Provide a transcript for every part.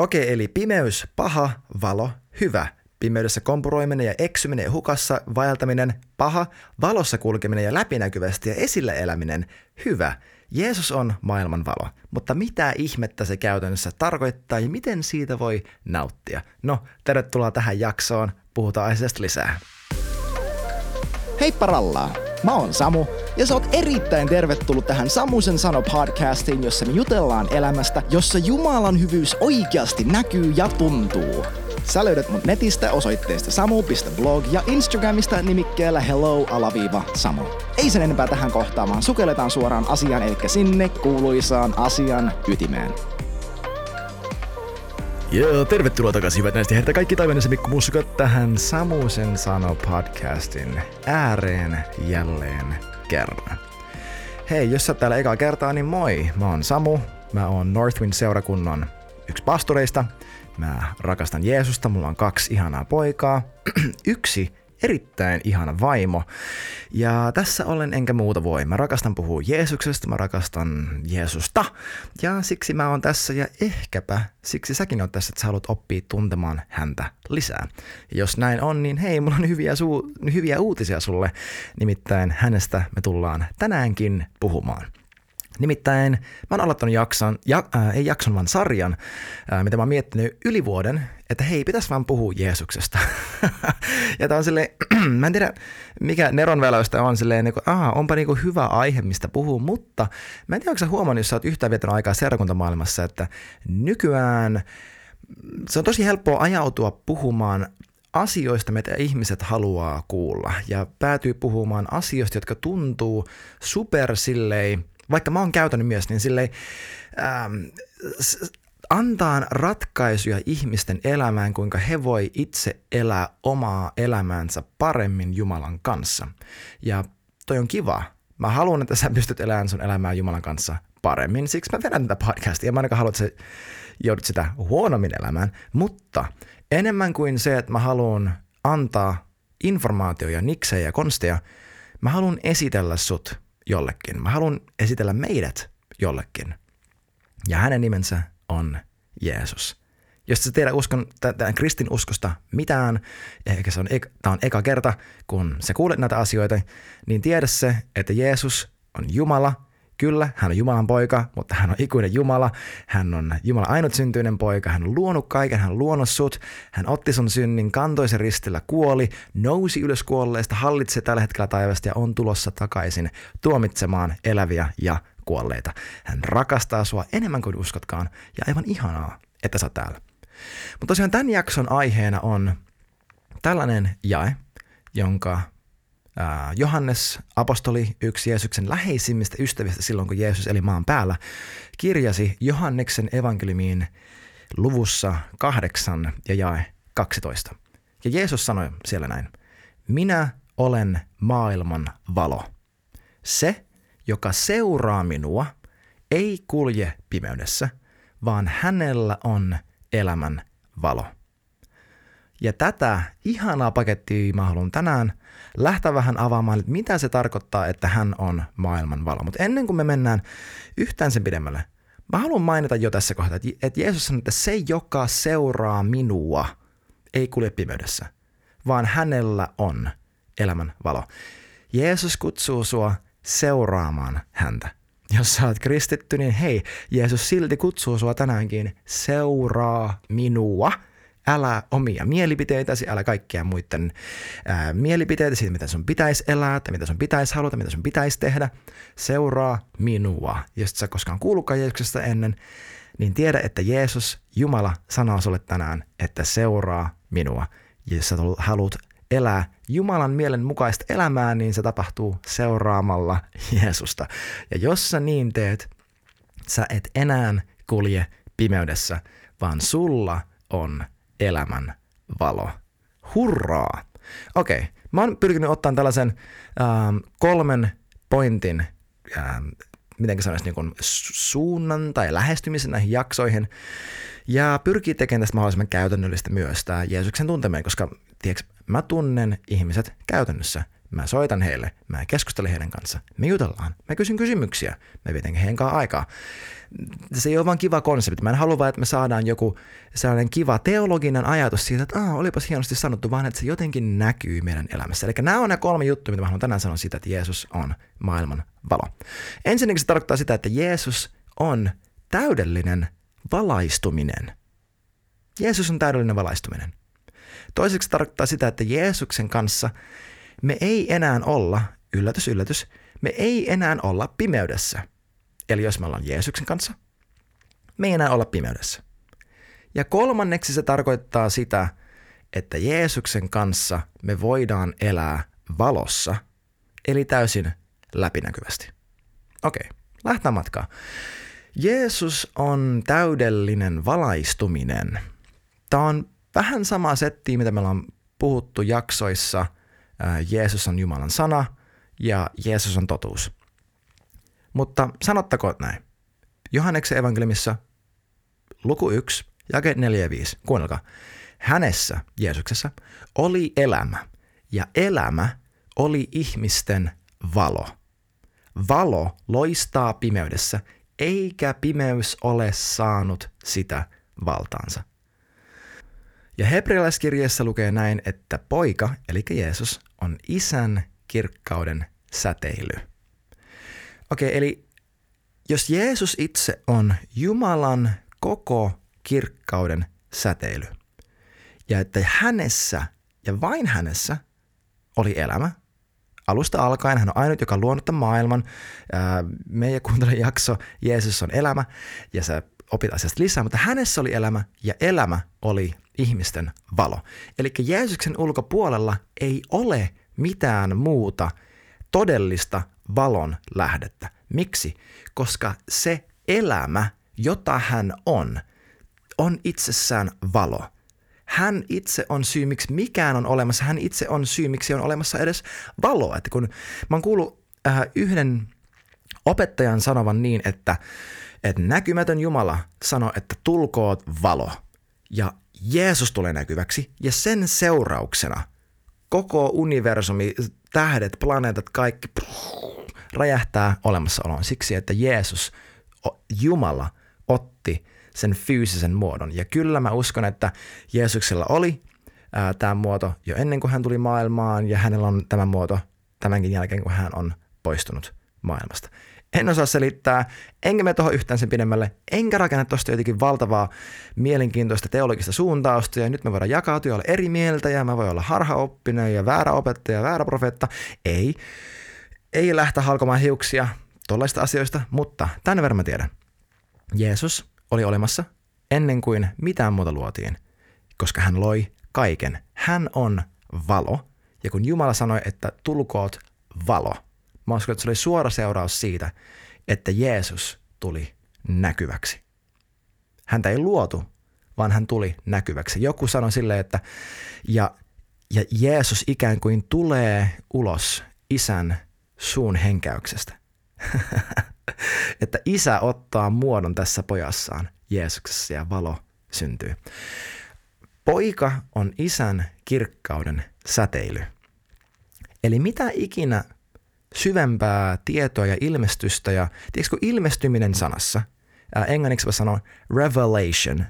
Okei, eli pimeys, paha, valo, hyvä. Pimeydessä kompuroiminen ja eksyminen ja hukassa vaeltaminen, paha, valossa kulkeminen ja läpinäkyvästi ja esillä eläminen, hyvä. Jeesus on maailman valo, mutta mitä ihmettä se käytännössä tarkoittaa ja miten siitä voi nauttia? No, tervetuloa tähän jaksoon, puhutaan asiasta lisää. Heippa rallaa! Mä oon Samu, ja sä oot erittäin tervetullut tähän Samusen sano podcastiin, jossa me jutellaan elämästä, jossa Jumalan hyvyys oikeasti näkyy ja tuntuu. Sä löydät mut netistä osoitteesta samu.blog ja Instagramista nimikkeellä hello-samu. Ei sen enempää tähän kohtaamaan, sukelletaan suoraan asiaan, eli sinne kuuluisaan asian ytimeen. Joo, tervetuloa takaisin hyvät näistä herta kaikki taivaanessa Mikko Musukat tähän Samusen sano podcastin ääreen jälleen kerran. Hei, jos sä täällä ekaa kertaa, niin moi! Mä oon Samu, mä oon Northwind seurakunnan yksi pastoreista. Mä rakastan Jeesusta, mulla on kaksi ihanaa poikaa. yksi erittäin ihana vaimo. Ja tässä olen enkä muuta voi. Mä rakastan puhua Jeesuksesta, mä rakastan Jeesusta. Ja siksi mä oon tässä ja ehkäpä siksi säkin oot tässä, että sä haluat oppia tuntemaan häntä lisää. Ja jos näin on, niin hei, mulla on hyviä, suu- hyviä uutisia sulle. Nimittäin hänestä me tullaan tänäänkin puhumaan. Nimittäin mä oon aloittanut jakson, ja, äh, ei jakson, vaan sarjan, äh, mitä mä oon miettinyt yli vuoden, että hei, pitäisi vaan puhua Jeesuksesta. ja tää on silleen, mä en tiedä mikä neronväläystä on silleen, niin kuin, aha, onpa niin kuin hyvä aihe, mistä puhuu, mutta mä en tiedä, onko sä huomannut, jos sä oot yhtään viettänyt aikaa seurakuntamaailmassa, että nykyään se on tosi helppoa ajautua puhumaan asioista, mitä ihmiset haluaa kuulla ja päätyy puhumaan asioista, jotka tuntuu super silleen, vaikka mä oon käytänyt myös, niin silleen, ähm, antaa ratkaisuja ihmisten elämään, kuinka he voi itse elää omaa elämäänsä paremmin Jumalan kanssa. Ja toi on kiva. Mä haluan, että sä pystyt elämään sun elämää Jumalan kanssa paremmin, siksi mä vedän tätä podcastia. Mä ainakaan haluan, että sä joudut sitä huonommin elämään, mutta enemmän kuin se, että mä haluan antaa informaatioja, niksejä ja konsteja, mä haluan esitellä sut jollekin. Mä haluan esitellä meidät jollekin. Ja hänen nimensä on Jeesus. Jos sä tiedä uskon, tämän kristin uskosta mitään, eikä se on, tämä on eka kerta, kun sä kuulet näitä asioita, niin tiedä se, että Jeesus on Jumala. Kyllä, hän on Jumalan poika, mutta hän on ikuinen Jumala. Hän on Jumalan ainut syntyinen poika. Hän on luonut kaiken, hän on luonut sut. Hän otti sun synnin, kantoi sen ristillä, kuoli, nousi ylös kuolleesta, hallitsee tällä hetkellä taivasta ja on tulossa takaisin tuomitsemaan eläviä ja kuolleita. Hän rakastaa sua enemmän kuin uskotkaan ja aivan ihanaa, että sä täällä. Mutta tosiaan tämän jakson aiheena on tällainen jae, jonka Johannes, apostoli, yksi Jeesuksen läheisimmistä ystävistä silloin, kun Jeesus eli maan päällä, kirjasi Johanneksen evankeliumiin luvussa kahdeksan ja jae 12. Ja Jeesus sanoi siellä näin, minä olen maailman valo. Se, joka seuraa minua, ei kulje pimeydessä, vaan hänellä on elämän valo. Ja tätä ihanaa pakettia mä haluan tänään lähteä vähän avaamaan, että mitä se tarkoittaa, että hän on maailman valo. Mutta ennen kuin me mennään yhtään sen pidemmälle, mä haluan mainita jo tässä kohtaa, että Jeesus sanoi, että se, joka seuraa minua, ei kulje pimeydessä, vaan hänellä on elämän valo. Jeesus kutsuu sua seuraamaan häntä. Jos sä oot kristitty, niin hei, Jeesus silti kutsuu sua tänäänkin, seuraa minua. Älä omia mielipiteitäsi, älä kaikkia muiden ää, mielipiteitä siitä, mitä sun pitäisi elää, tai mitä sun pitäisi haluta, mitä sun pitäisi tehdä. Seuraa minua. Jos sä koskaan kuullutkaan Jeesuksesta ennen, niin tiedä, että Jeesus, Jumala, sanoo sulle tänään, että seuraa minua. Jos sä haluat elää Jumalan mielen mukaista elämää, niin se tapahtuu seuraamalla Jeesusta. Ja jos sä niin teet, sä et enää kulje pimeydessä, vaan sulla on elämän valo. Hurraa! Okei, okay. mä oon pyrkinyt ottaa tällaisen ähm, kolmen pointin, ähm, miten sanoisi, niin suunnan tai lähestymisen näihin jaksoihin, ja pyrkii tekemään tästä mahdollisimman käytännöllistä myös tämä Jeesuksen tunteminen, koska tiedätkö, mä tunnen ihmiset käytännössä. mä soitan heille, mä keskustelen heidän kanssa, me jutellaan, mä kysyn kysymyksiä, mä vietän heidän kanssa aikaa. Se ei ole vaan kiva konsepti. Mä en halua vaan, että me saadaan joku sellainen kiva teologinen ajatus siitä, että ah, olipas hienosti sanottu, vaan että se jotenkin näkyy meidän elämässä. Eli nämä on nämä kolme juttua, mitä mä haluan tänään sanoa siitä, että Jeesus on maailman valo. Ensinnäkin se tarkoittaa sitä, että Jeesus on täydellinen valaistuminen. Jeesus on täydellinen valaistuminen. Toiseksi se tarkoittaa sitä, että Jeesuksen kanssa me ei enää olla, yllätys, yllätys, me ei enää olla pimeydessä. Eli jos me ollaan Jeesuksen kanssa, me ei enää olla pimeydessä. Ja kolmanneksi se tarkoittaa sitä, että Jeesuksen kanssa me voidaan elää valossa, eli täysin läpinäkyvästi. Okei, lähtää matkaa. Jeesus on täydellinen valaistuminen. Tämä on vähän sama setti, mitä me ollaan puhuttu jaksoissa – Jeesus on Jumalan sana ja Jeesus on totuus. Mutta sanottakoon näin. Johanneksen evankeliumissa luku 1, jake 4 ja 5. Kuunnelkaa. Hänessä, Jeesuksessa, oli elämä ja elämä oli ihmisten valo. Valo loistaa pimeydessä, eikä pimeys ole saanut sitä valtaansa. Ja hebrealaiskirjeessä lukee näin, että poika, eli Jeesus, on isän kirkkauden säteily. Okei, eli jos Jeesus itse on Jumalan koko kirkkauden säteily, ja että hänessä ja vain hänessä oli elämä, alusta alkaen hän on ainut, joka on luonut maailman. Meidän kuuntele jakso Jeesus on elämä, ja sä opit asiasta lisää, mutta hänessä oli elämä, ja elämä oli ihmisten valo. Eli Jeesuksen ulkopuolella ei ole mitään muuta todellista valon lähdettä. Miksi? Koska se elämä, jota hän on, on itsessään valo. Hän itse on syy, miksi mikään on olemassa. Hän itse on syy, miksi on olemassa edes valoa. Että kun mä oon kuullut äh, yhden opettajan sanovan niin, että, että näkymätön Jumala sanoi, että tulkoot valo. Ja Jeesus tulee näkyväksi ja sen seurauksena koko universumi, tähdet, planeetat, kaikki räjähtää olemassaoloon siksi, että Jeesus, Jumala, otti sen fyysisen muodon. Ja kyllä mä uskon, että Jeesuksella oli tämä muoto jo ennen kuin hän tuli maailmaan ja hänellä on tämä muoto tämänkin jälkeen, kun hän on poistunut maailmasta. En osaa selittää, enkä me tuohon yhtään sen pidemmälle, enkä rakenna tuosta jotenkin valtavaa mielenkiintoista teologista suuntausta, ja nyt me voidaan jakautua olla eri mieltä, ja mä voin olla harhaoppinen ja väärä opettaja, väärä profeetta. Ei, ei lähteä halkomaan hiuksia tuollaista asioista, mutta tänne verran mä tiedän. Jeesus oli olemassa ennen kuin mitään muuta luotiin, koska hän loi kaiken. Hän on valo, ja kun Jumala sanoi, että tulkoot valo – Mä uskon, että se oli suora seuraus siitä, että Jeesus tuli näkyväksi. Häntä ei luotu, vaan hän tuli näkyväksi. Joku sanoi silleen, että ja, ja Jeesus ikään kuin tulee ulos isän suun henkäyksestä. että isä ottaa muodon tässä pojassaan Jeesuksessa ja valo syntyy. Poika on isän kirkkauden säteily. Eli mitä ikinä syvempää tietoa ja ilmestystä. Ja tiedätkö, ilmestyminen sanassa, ää, englanniksi mä sanon revelation,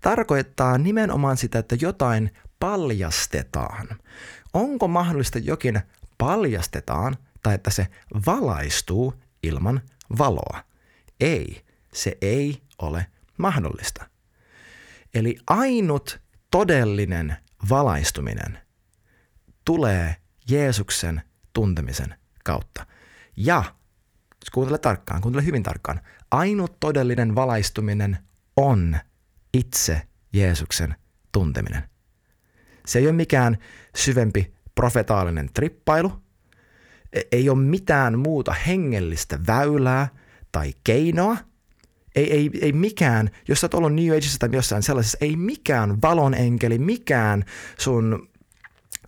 tarkoittaa nimenomaan sitä, että jotain paljastetaan. Onko mahdollista jokin paljastetaan tai että se valaistuu ilman valoa? Ei, se ei ole mahdollista. Eli ainut todellinen valaistuminen tulee Jeesuksen tuntemisen kautta. Ja, kuuntele tarkkaan, kuuntele hyvin tarkkaan, ainut todellinen valaistuminen on itse Jeesuksen tunteminen. Se ei ole mikään syvempi profetaalinen trippailu, e- ei ole mitään muuta hengellistä väylää tai keinoa, ei, ei, ei mikään, jos sä oot ollut New Ageissa tai jossain sellaisessa, ei mikään valon enkeli, mikään sun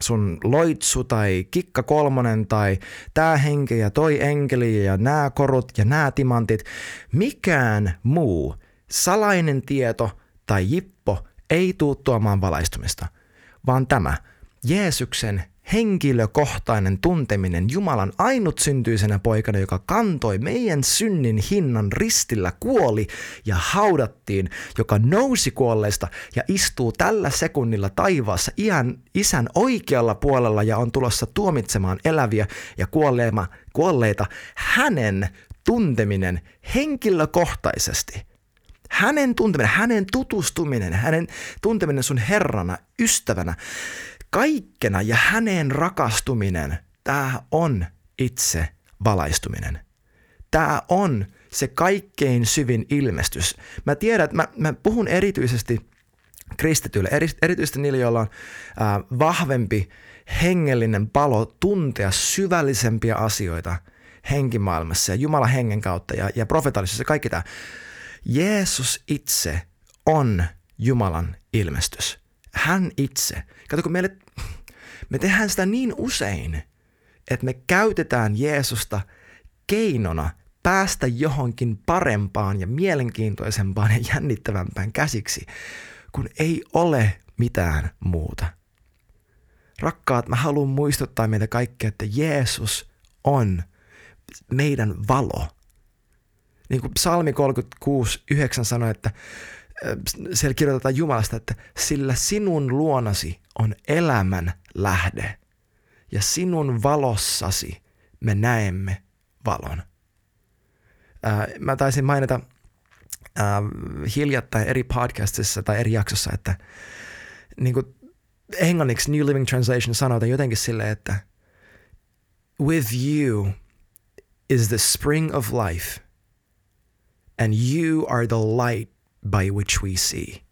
sun loitsu tai kikka kolmonen tai tää henki ja toi enkeli ja nämä korut ja nämä timantit, mikään muu salainen tieto tai jippo ei tuu tuomaan valaistumista, vaan tämä Jeesuksen henkilökohtainen tunteminen Jumalan ainutsyntyisenä poikana, joka kantoi meidän synnin hinnan ristillä, kuoli ja haudattiin, joka nousi kuolleista ja istuu tällä sekunnilla taivaassa iän, isän oikealla puolella ja on tulossa tuomitsemaan eläviä ja kuolleema, kuolleita, hänen tunteminen henkilökohtaisesti – hänen tunteminen, hänen tutustuminen, hänen tunteminen sun herrana, ystävänä, kaikkena ja häneen rakastuminen, tämä on itse valaistuminen. Tämä on se kaikkein syvin ilmestys. Mä tiedän, että mä, mä puhun erityisesti kristityille, erityisesti niille, joilla on ää, vahvempi hengellinen palo tuntea syvällisempiä asioita henkimaailmassa ja Jumalan hengen kautta ja, ja profetallisuus ja kaikki tämä. Jeesus itse on Jumalan ilmestys. Hän itse. Kato, kun meille, me tehdään sitä niin usein, että me käytetään Jeesusta keinona päästä johonkin parempaan ja mielenkiintoisempaan ja jännittävämpään käsiksi, kun ei ole mitään muuta. Rakkaat, mä haluan muistuttaa meitä kaikkia, että Jeesus on meidän valo. Niin kuin psalmi 36, 9 sanoi, että siellä kirjoitetaan Jumalasta, että sillä sinun luonasi on elämän lähde ja sinun valossasi me näemme valon. Ää, mä taisin mainita ää, hiljattain eri podcastissa tai eri jaksossa, että niin kuin englanniksi New Living Translation sanotaan jotenkin silleen, että with you is the spring of life and you are the light by which we see.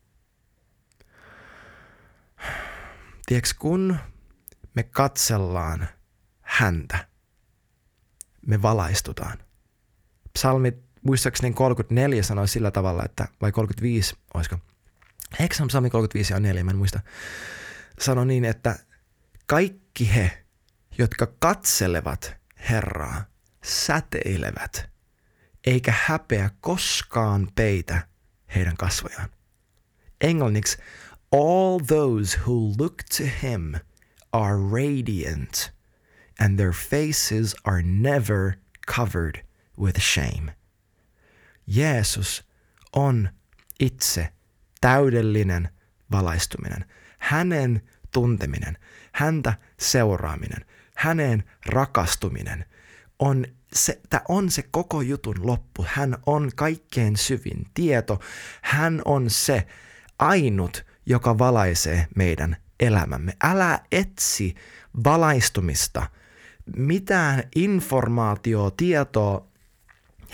Tiedätkö, kun me katsellaan häntä, me valaistutaan. Psalmi muistaakseni 34 sanoi sillä tavalla, että, vai 35, olisiko? Eikö psalmi 35 ja 4, mä en muista. Sano niin, että kaikki he, jotka katselevat Herraa, säteilevät, eikä häpeä koskaan peitä heidän kasvojaan. Englanniksi, all those who look to him are radiant and their faces are never covered with shame. Jeesus on itse täydellinen valaistuminen. Hänen tunteminen, häntä seuraaminen, hänen rakastuminen on tämä on se koko jutun loppu. Hän on kaikkein syvin tieto. Hän on se ainut, joka valaisee meidän elämämme. Älä etsi valaistumista, mitään informaatioa, tietoa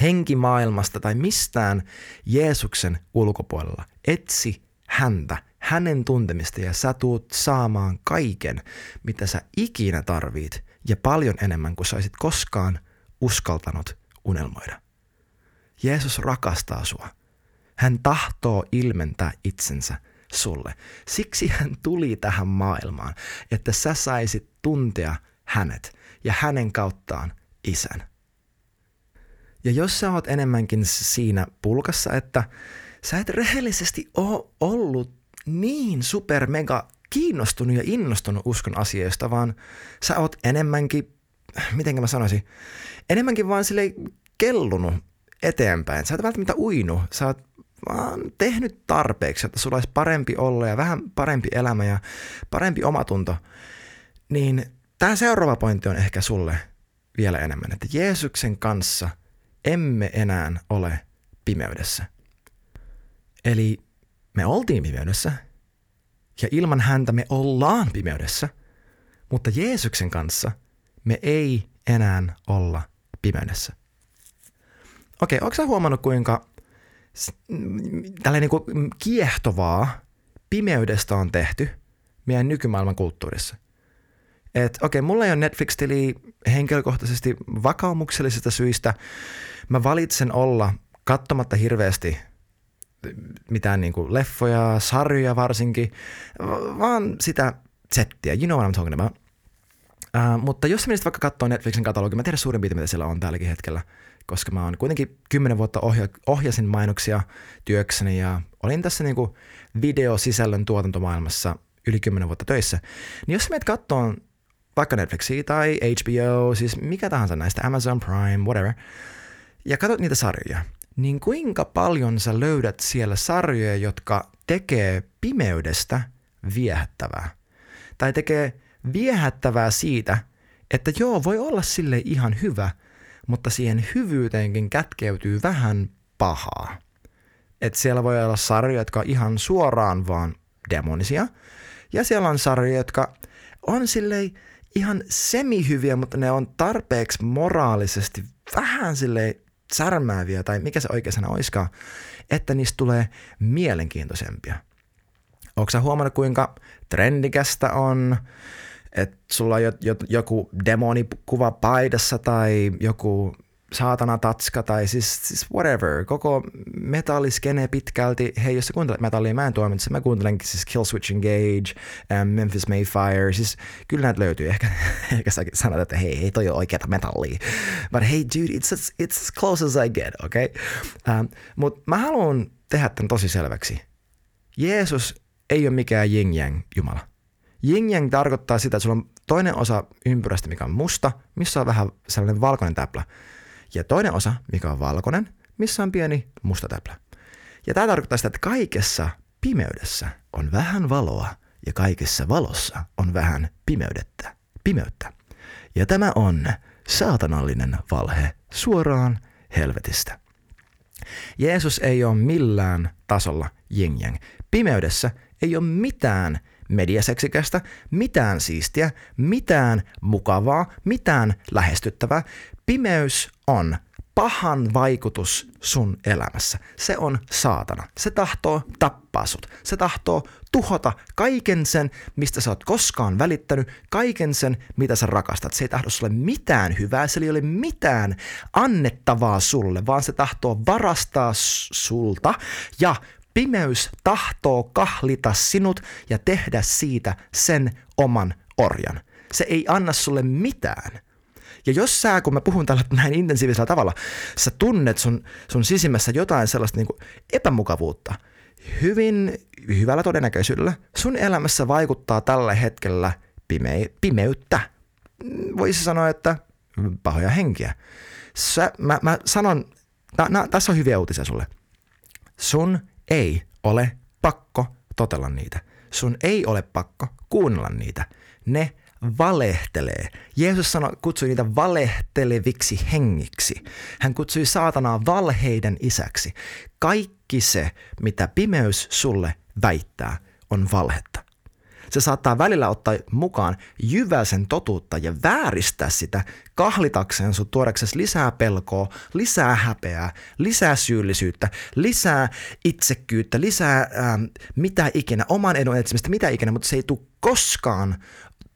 henkimaailmasta tai mistään Jeesuksen ulkopuolella. Etsi häntä, hänen tuntemista ja sä tuut saamaan kaiken, mitä sä ikinä tarvit ja paljon enemmän kuin sä olisit koskaan – uskaltanut unelmoida. Jeesus rakastaa sua. Hän tahtoo ilmentää itsensä sulle. Siksi hän tuli tähän maailmaan, että sä saisit tuntea hänet ja hänen kauttaan isän. Ja jos sä oot enemmänkin siinä pulkassa, että sä et rehellisesti ole ollut niin super mega kiinnostunut ja innostunut uskon asioista, vaan sä oot enemmänkin, miten mä sanoisin, enemmänkin vaan sille kellunut eteenpäin. Sä et välttämättä uinu, sä oot vaan tehnyt tarpeeksi, että sulla olisi parempi olla ja vähän parempi elämä ja parempi omatunto. Niin tämä seuraava pointti on ehkä sulle vielä enemmän, että Jeesuksen kanssa emme enää ole pimeydessä. Eli me oltiin pimeydessä ja ilman häntä me ollaan pimeydessä, mutta Jeesuksen kanssa me ei enää olla pimeydessä. Okei, onko sä huomannut kuinka tällainen niin kiehtovaa pimeydestä on tehty meidän nykymaailman kulttuurissa? Et okei, mulla ei ole Netflix-tili henkilökohtaisesti vakaumuksellisista syistä. Mä valitsen olla katsomatta hirveästi mitään niin kuin leffoja, sarjoja varsinkin, vaan sitä settiä. You know what I'm talking about. Uh, mutta jos menisit vaikka katsoa Netflixin katalogi, mä tiedän suurin piirtein, mitä siellä on tälläkin hetkellä, koska mä oon kuitenkin kymmenen vuotta ohja- ohjasin mainoksia työkseni ja olin tässä niinku videosisällön tuotantomaailmassa yli kymmenen vuotta töissä. Niin jos menet katsoa vaikka Netflixia tai HBO, siis mikä tahansa näistä, Amazon Prime, whatever, ja katsot niitä sarjoja, niin kuinka paljon sä löydät siellä sarjoja, jotka tekee pimeydestä viehättävää? Tai tekee viehättävää siitä, että joo, voi olla sille ihan hyvä, mutta siihen hyvyyteenkin kätkeytyy vähän pahaa. Et siellä voi olla sarjoja, jotka on ihan suoraan vaan demonisia, ja siellä on sarjoja, jotka on silleen ihan semihyviä, mutta ne on tarpeeksi moraalisesti vähän silleen särmääviä, tai mikä se oikea sana oiskaan, että niistä tulee mielenkiintoisempia. Onko huomannut, kuinka trendikästä on että sulla on joku demonikuva paidassa tai joku saatana tatska tai siis, siis whatever, koko metalliskene pitkälti, hei jos sä kuuntelet metallia, mä en tuomitse, mä kuuntelenkin siis Killswitch Engage, um, Memphis Mayfire, siis kyllä näitä löytyy, ehkä, ehkä säkin sanot, että hei, hei toi on oikeata metallia, but hey dude, it's as, it's as close as I get, okay? Um, Mutta mä haluan tehdä tämän tosi selväksi. Jeesus ei ole mikään yin-yang Jumala. Yin-yang tarkoittaa sitä, että sulla on toinen osa ympyrästä, mikä on musta, missä on vähän sellainen valkoinen täplä. Ja toinen osa, mikä on valkoinen, missä on pieni musta täplä. Ja tämä tarkoittaa sitä, että kaikessa pimeydessä on vähän valoa ja kaikessa valossa on vähän pimeydettä, pimeyttä. Ja tämä on saatanallinen valhe suoraan helvetistä. Jeesus ei ole millään tasolla yin Pimeydessä ei ole mitään mediaseksikästä, mitään siistiä, mitään mukavaa, mitään lähestyttävää. Pimeys on pahan vaikutus sun elämässä. Se on saatana. Se tahtoo tappaa sut. Se tahtoo tuhota kaiken sen, mistä sä oot koskaan välittänyt, kaiken sen, mitä sä rakastat. Se ei tahdo sulle mitään hyvää, se ei ole mitään annettavaa sulle, vaan se tahtoo varastaa sulta ja Pimeys tahtoo kahlita sinut ja tehdä siitä sen oman orjan. Se ei anna sulle mitään. Ja jos sä, kun mä puhun tällä näin intensiivisellä tavalla, sä tunnet sun, sun sisimmässä jotain sellaista niin epämukavuutta, hyvin hyvällä todennäköisyydellä sun elämässä vaikuttaa tällä hetkellä pime- pimeyttä. Voisi sanoa, että pahoja henkiä. Sä, mä, mä sanon, na, na, tässä on hyviä uutisia sulle. Sun ei ole pakko totella niitä. Sun ei ole pakko kuunnella niitä. Ne valehtelee. Jeesus sanoi, kutsui niitä valehteleviksi hengiksi. Hän kutsui saatanaa valheiden isäksi. Kaikki se, mitä pimeys sulle väittää, on valhetta. Se saattaa välillä ottaa mukaan jyväsen totuutta ja vääristää sitä kahlitakseen sun tuoreksesi lisää pelkoa, lisää häpeää, lisää syyllisyyttä, lisää itsekyyttä, lisää ähm, mitä ikinä, oman edun etsimistä, mitä ikinä, mutta se ei tule koskaan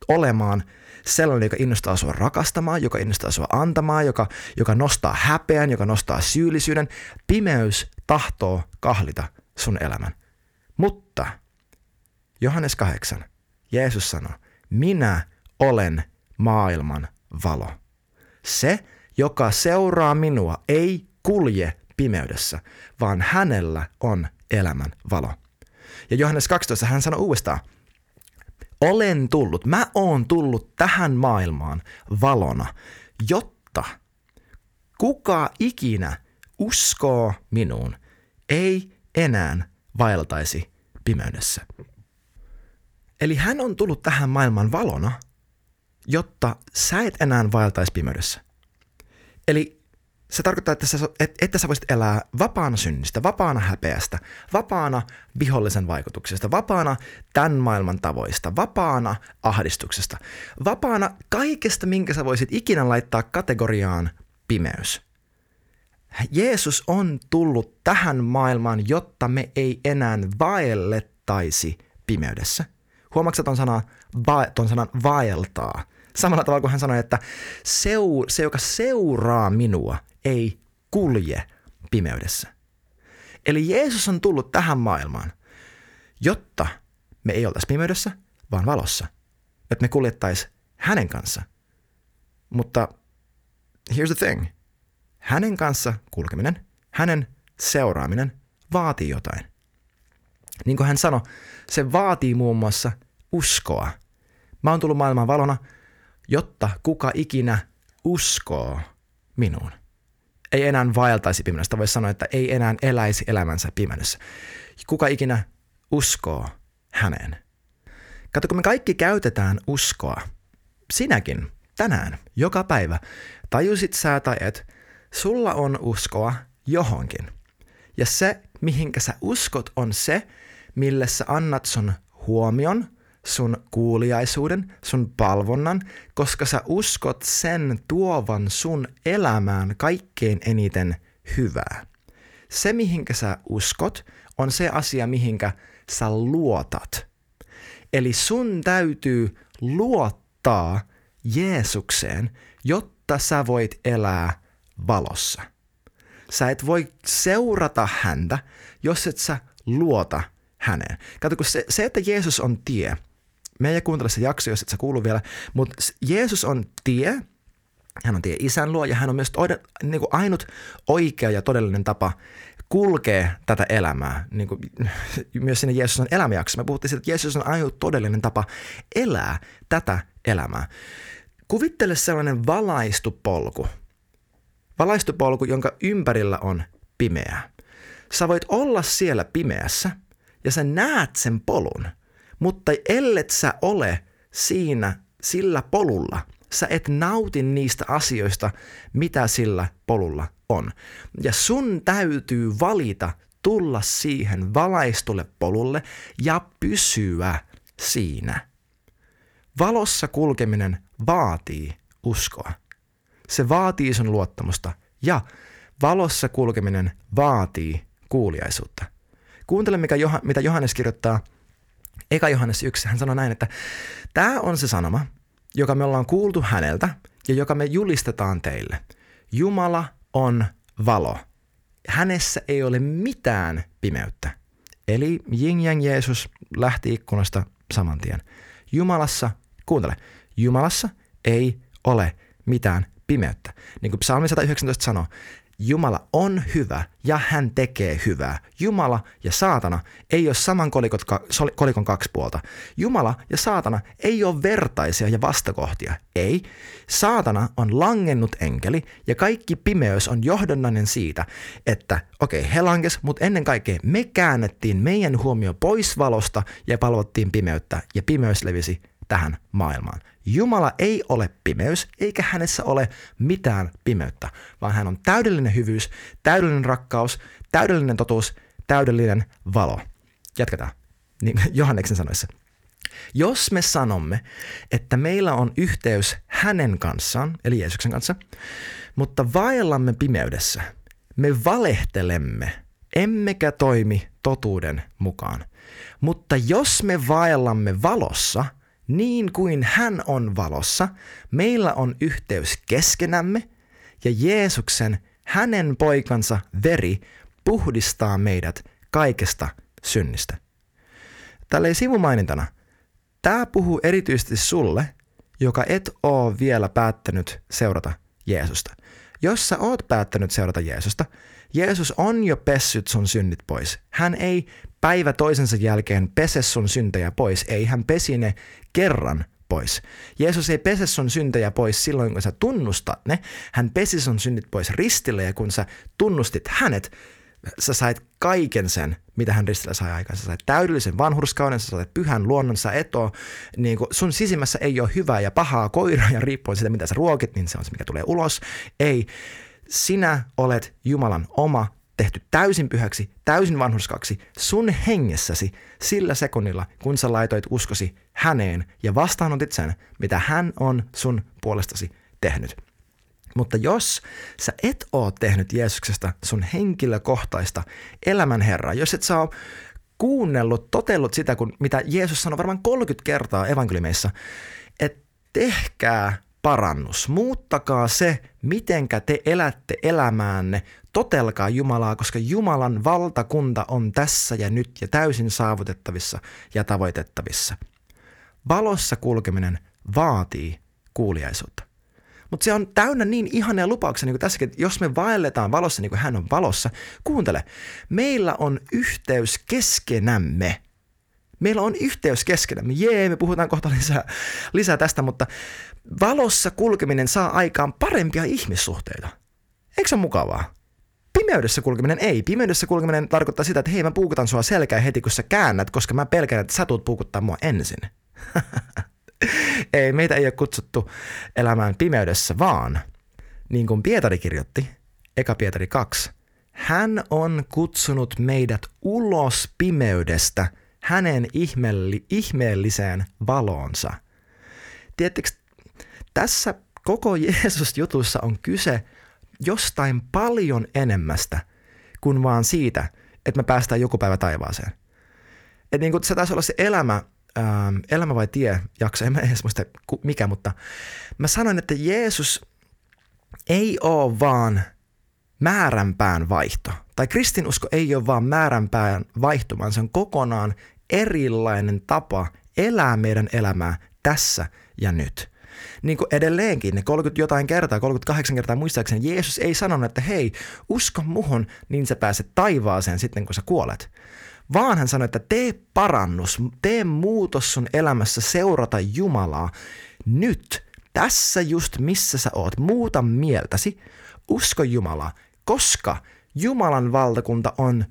olemaan sellainen, joka innostaa sua rakastamaan, joka innostaa sua antamaan, joka, joka nostaa häpeän, joka nostaa syyllisyyden. Pimeys tahtoo kahlita sun elämän. Mutta Johannes 8. Jeesus sanoi, minä olen maailman valo. Se, joka seuraa minua, ei kulje pimeydessä, vaan hänellä on elämän valo. Ja Johannes 12 hän sanoi uudestaan, olen tullut, mä oon tullut tähän maailmaan valona, jotta kuka ikinä uskoo minuun, ei enää vaeltaisi pimeydessä. Eli hän on tullut tähän maailman valona, jotta sä et enää vaeltaisi pimeydessä. Eli se tarkoittaa, että sä, et, että sä voisit elää vapaana synnistä, vapaana häpeästä, vapaana vihollisen vaikutuksesta, vapaana tämän maailman tavoista, vapaana ahdistuksesta, vapaana kaikesta, minkä sä voisit ikinä laittaa kategoriaan pimeys. Jeesus on tullut tähän maailmaan, jotta me ei enää vaellettaisi pimeydessä – Huomaatko ton, sana, va, ton sanan vaeltaa? Samalla tavalla kuin hän sanoi, että seu, se, joka seuraa minua, ei kulje pimeydessä. Eli Jeesus on tullut tähän maailmaan, jotta me ei oltaisi pimeydessä, vaan valossa. Että me kuljettaisiin hänen kanssa. Mutta here's the thing. Hänen kanssa kulkeminen, hänen seuraaminen vaatii jotain. Niin kuin hän sanoi, se vaatii muun muassa uskoa. Mä oon tullut maailman valona, jotta kuka ikinä uskoo minuun. Ei enää vaeltaisi pimeydessä. Voisi sanoa, että ei enää eläisi elämänsä pimeydessä. Kuka ikinä uskoo häneen. Kato, kun me kaikki käytetään uskoa, sinäkin, tänään, joka päivä, tajusit sä tai et, sulla on uskoa johonkin. Ja se, mihinkä sä uskot, on se, mille sä annat sun huomion, sun kuuliaisuuden, sun palvonnan, koska sä uskot sen tuovan sun elämään kaikkein eniten hyvää. Se, mihinkä sä uskot, on se asia, mihinkä sä luotat. Eli sun täytyy luottaa Jeesukseen, jotta sä voit elää valossa. Sä et voi seurata häntä, jos et sä luota häneen. Kato, kun se, se, että Jeesus on tie, me ei kuuntele se jakso, jos et sä kuulu vielä, mutta Jeesus on tie, hän on tie isän luo ja hän on myös toiden, niin kuin ainut oikea ja todellinen tapa kulkee tätä elämää. Niin kuin, myös sinne Jeesus on elämäjakso. Me puhuttiin siitä, että Jeesus on ainut todellinen tapa elää tätä elämää. Kuvittele sellainen valaistu polku. Valaistu polku, jonka ympärillä on pimeää. Sä voit olla siellä pimeässä ja sä näet sen polun, mutta ellet sä ole siinä sillä polulla, sä et nauti niistä asioista, mitä sillä polulla on. Ja sun täytyy valita tulla siihen valaistulle polulle ja pysyä siinä. Valossa kulkeminen vaatii uskoa. Se vaatii sun luottamusta ja valossa kulkeminen vaatii kuuliaisuutta. Kuuntele, mikä mitä Johannes kirjoittaa Eka Johannes 1. Hän sanoi näin, että tämä on se sanoma, joka me ollaan kuultu häneltä ja joka me julistetaan teille. Jumala on valo. Hänessä ei ole mitään pimeyttä. Eli Jing Yang Jeesus lähti ikkunasta saman tien. Jumalassa, kuuntele, Jumalassa ei ole mitään pimeyttä. Niin kuin Psalmi 119 sanoo, Jumala on hyvä ja hän tekee hyvää. Jumala ja saatana ei ole saman kolikot, kolikon kaksi puolta. Jumala ja saatana ei ole vertaisia ja vastakohtia. Ei. Saatana on langennut enkeli ja kaikki pimeys on johdonnainen siitä, että okei, okay, he lankes, mutta ennen kaikkea me käännettiin meidän huomio pois valosta ja palvottiin pimeyttä ja pimeys levisi tähän maailmaan. Jumala ei ole pimeys, eikä hänessä ole mitään pimeyttä, vaan hän on täydellinen hyvyys, täydellinen rakkaus, täydellinen totuus, täydellinen valo. Jatketaan, niin Johanneksen sanoissa. Jos me sanomme, että meillä on yhteys hänen kanssaan, eli Jeesuksen kanssa, mutta vaellamme pimeydessä, me valehtelemme, emmekä toimi totuuden mukaan. Mutta jos me vaellamme valossa – niin kuin hän on valossa, meillä on yhteys keskenämme ja Jeesuksen, hänen poikansa veri puhdistaa meidät kaikesta synnistä. Tällä sivumainintana. Tämä puhuu erityisesti sulle, joka et oo vielä päättänyt seurata Jeesusta. Jos sä oot päättänyt seurata Jeesusta, Jeesus on jo pessyt sun synnit pois. Hän ei päivä toisensa jälkeen pese sun syntejä pois. Ei, hän pesi ne kerran pois. Jeesus ei pese sun syntejä pois silloin, kun sä tunnustat ne. Hän pesi sun synnit pois ristille ja kun sä tunnustit hänet, sä sait kaiken sen, mitä hän ristillä sai aikaan. Sä sait täydellisen vanhurskauden, sä sait pyhän luonnon, sä eto. Niin kun sun sisimmässä ei ole hyvää ja pahaa koiraa ja riippuen siitä, mitä sä ruokit, niin se on se, mikä tulee ulos. Ei, sinä olet Jumalan oma, tehty täysin pyhäksi, täysin vanhurskaksi sun hengessäsi sillä sekunnilla, kun sä laitoit uskosi häneen ja vastaanotit sen, mitä hän on sun puolestasi tehnyt. Mutta jos sä et oo tehnyt Jeesuksesta sun henkilökohtaista elämän Herraa, jos et saa kuunnellut, totellut sitä, kun, mitä Jeesus sanoi varmaan 30 kertaa evankeliumeissa, että tehkää parannus. Muuttakaa se, mitenkä te elätte elämäänne. Totelkaa Jumalaa, koska Jumalan valtakunta on tässä ja nyt ja täysin saavutettavissa ja tavoitettavissa. Valossa kulkeminen vaatii kuuliaisuutta. Mutta se on täynnä niin ihania lupauksia, niin kuin tässäkin, että jos me vaelletaan valossa niin kuin hän on valossa, kuuntele, meillä on yhteys keskenämme. Meillä on yhteys keskenämme. Jee, me puhutaan kohta lisää, lisää tästä, mutta valossa kulkeminen saa aikaan parempia ihmissuhteita. Eikö se mukavaa? Pimeydessä kulkeminen ei. Pimeydessä kulkeminen tarkoittaa sitä, että hei mä puukutan sua selkää heti kun sä käännät, koska mä pelkään, että sä tuut puukuttaa mua ensin. ei, meitä ei ole kutsuttu elämään pimeydessä, vaan niin kuin Pietari kirjoitti, eka Pietari 2, hän on kutsunut meidät ulos pimeydestä hänen ihmeelli, ihmeelliseen valoonsa. Tiedättekö, tässä koko Jeesus-jutussa on kyse jostain paljon enemmästä kuin vaan siitä, että me päästään joku päivä taivaaseen. Et niin kuin se taisi olla se elämä, ää, ähm, elämä vai tie jakso, en mä edes muista mikä, mutta mä sanoin, että Jeesus ei ole vaan määränpään vaihto. Tai kristinusko ei ole vaan määränpään vaihto, vaan se on kokonaan erilainen tapa elää meidän elämää tässä ja nyt niin kuin edelleenkin ne 30 jotain kertaa, 38 kertaa muistaakseni, Jeesus ei sanonut, että hei, usko muhun, niin sä pääset taivaaseen sitten, kun sä kuolet. Vaan hän sanoi, että tee parannus, tee muutos sun elämässä seurata Jumalaa nyt, tässä just missä sä oot. Muuta mieltäsi, usko Jumalaa, koska Jumalan valtakunta on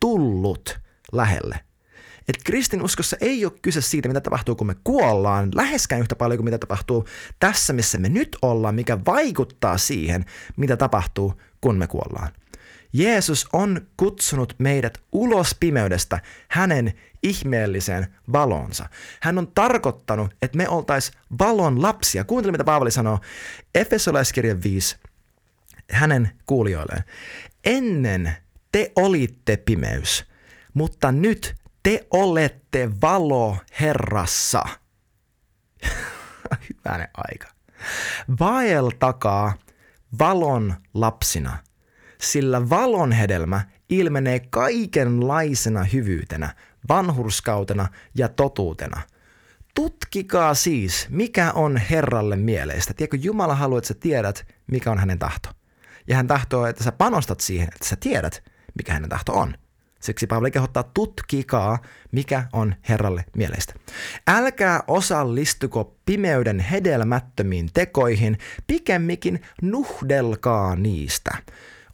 tullut lähelle. Että kristinuskossa ei ole kyse siitä, mitä tapahtuu, kun me kuollaan, läheskään yhtä paljon kuin mitä tapahtuu tässä, missä me nyt ollaan, mikä vaikuttaa siihen, mitä tapahtuu, kun me kuollaan. Jeesus on kutsunut meidät ulos pimeydestä hänen ihmeelliseen valonsa. Hän on tarkoittanut, että me oltais valon lapsia. Kuuntele, mitä Paavali sanoo Efesolaiskirjan 5 hänen kuulijoilleen. Ennen te olitte pimeys, mutta nyt te olette valo Herrassa. Hyvänen aika. Vaeltakaa valon lapsina, sillä valon hedelmä ilmenee kaikenlaisena hyvyytenä, vanhurskautena ja totuutena. Tutkikaa siis, mikä on Herralle mieleistä. Tiedätkö, Jumala haluaa, että sä tiedät, mikä on hänen tahto. Ja hän tahtoo, että sä panostat siihen, että sä tiedät, mikä hänen tahto on. Siksi Paavali kehottaa tutkikaa, mikä on Herralle mieleistä. Älkää osallistuko pimeyden hedelmättömiin tekoihin, pikemminkin nuhdelkaa niistä.